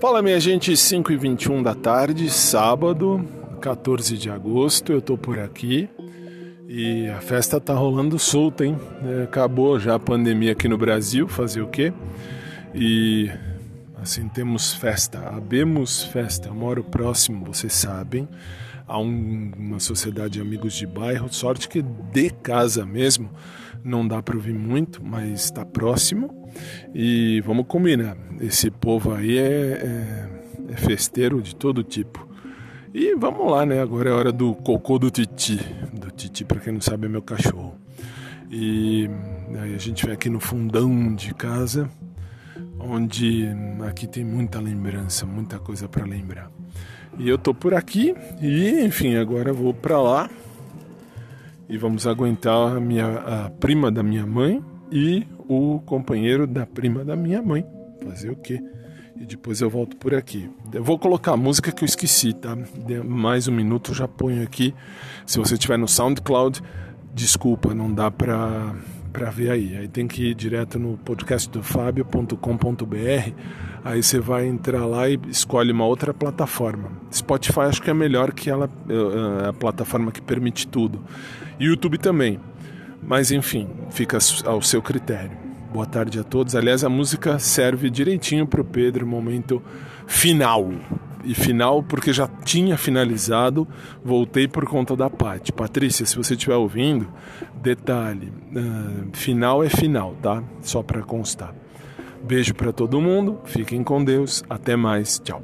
Fala minha gente, 5 e 21 da tarde, sábado, 14 de agosto, eu tô por aqui e a festa tá rolando solta, hein? É, acabou já a pandemia aqui no Brasil, fazer o quê? E assim, temos festa, abemos festa, eu moro próximo, vocês sabem, a um, uma sociedade de amigos de bairro, sorte que de casa mesmo, não dá para ouvir muito, mas está próximo e vamos combinar, esse povo aí é, é, é festeiro de todo tipo. E vamos lá, né? Agora é hora do cocô do Titi. Do Titi, para quem não sabe, é meu cachorro. E aí a gente vai aqui no fundão de casa, onde aqui tem muita lembrança, muita coisa para lembrar. E eu tô por aqui e, enfim, agora vou para lá e vamos aguentar a minha a prima da minha mãe e o companheiro da prima da minha mãe. Fazer o quê? E depois eu volto por aqui. Eu vou colocar a música que eu esqueci, tá? Mais um minuto já ponho aqui. Se você estiver no SoundCloud, desculpa, não dá pra, pra ver aí. Aí tem que ir direto no podcast do Fábio.com.br. Aí você vai entrar lá e escolhe uma outra plataforma. Spotify acho que é melhor que ela, é a plataforma que permite tudo. YouTube também. Mas enfim, fica ao seu critério. Boa tarde a todos. Aliás, a música serve direitinho para o Pedro, momento final. E final porque já tinha finalizado, voltei por conta da Paty. Patrícia, se você estiver ouvindo, detalhe: uh, final é final, tá? Só para constar. Beijo para todo mundo, fiquem com Deus, até mais, tchau.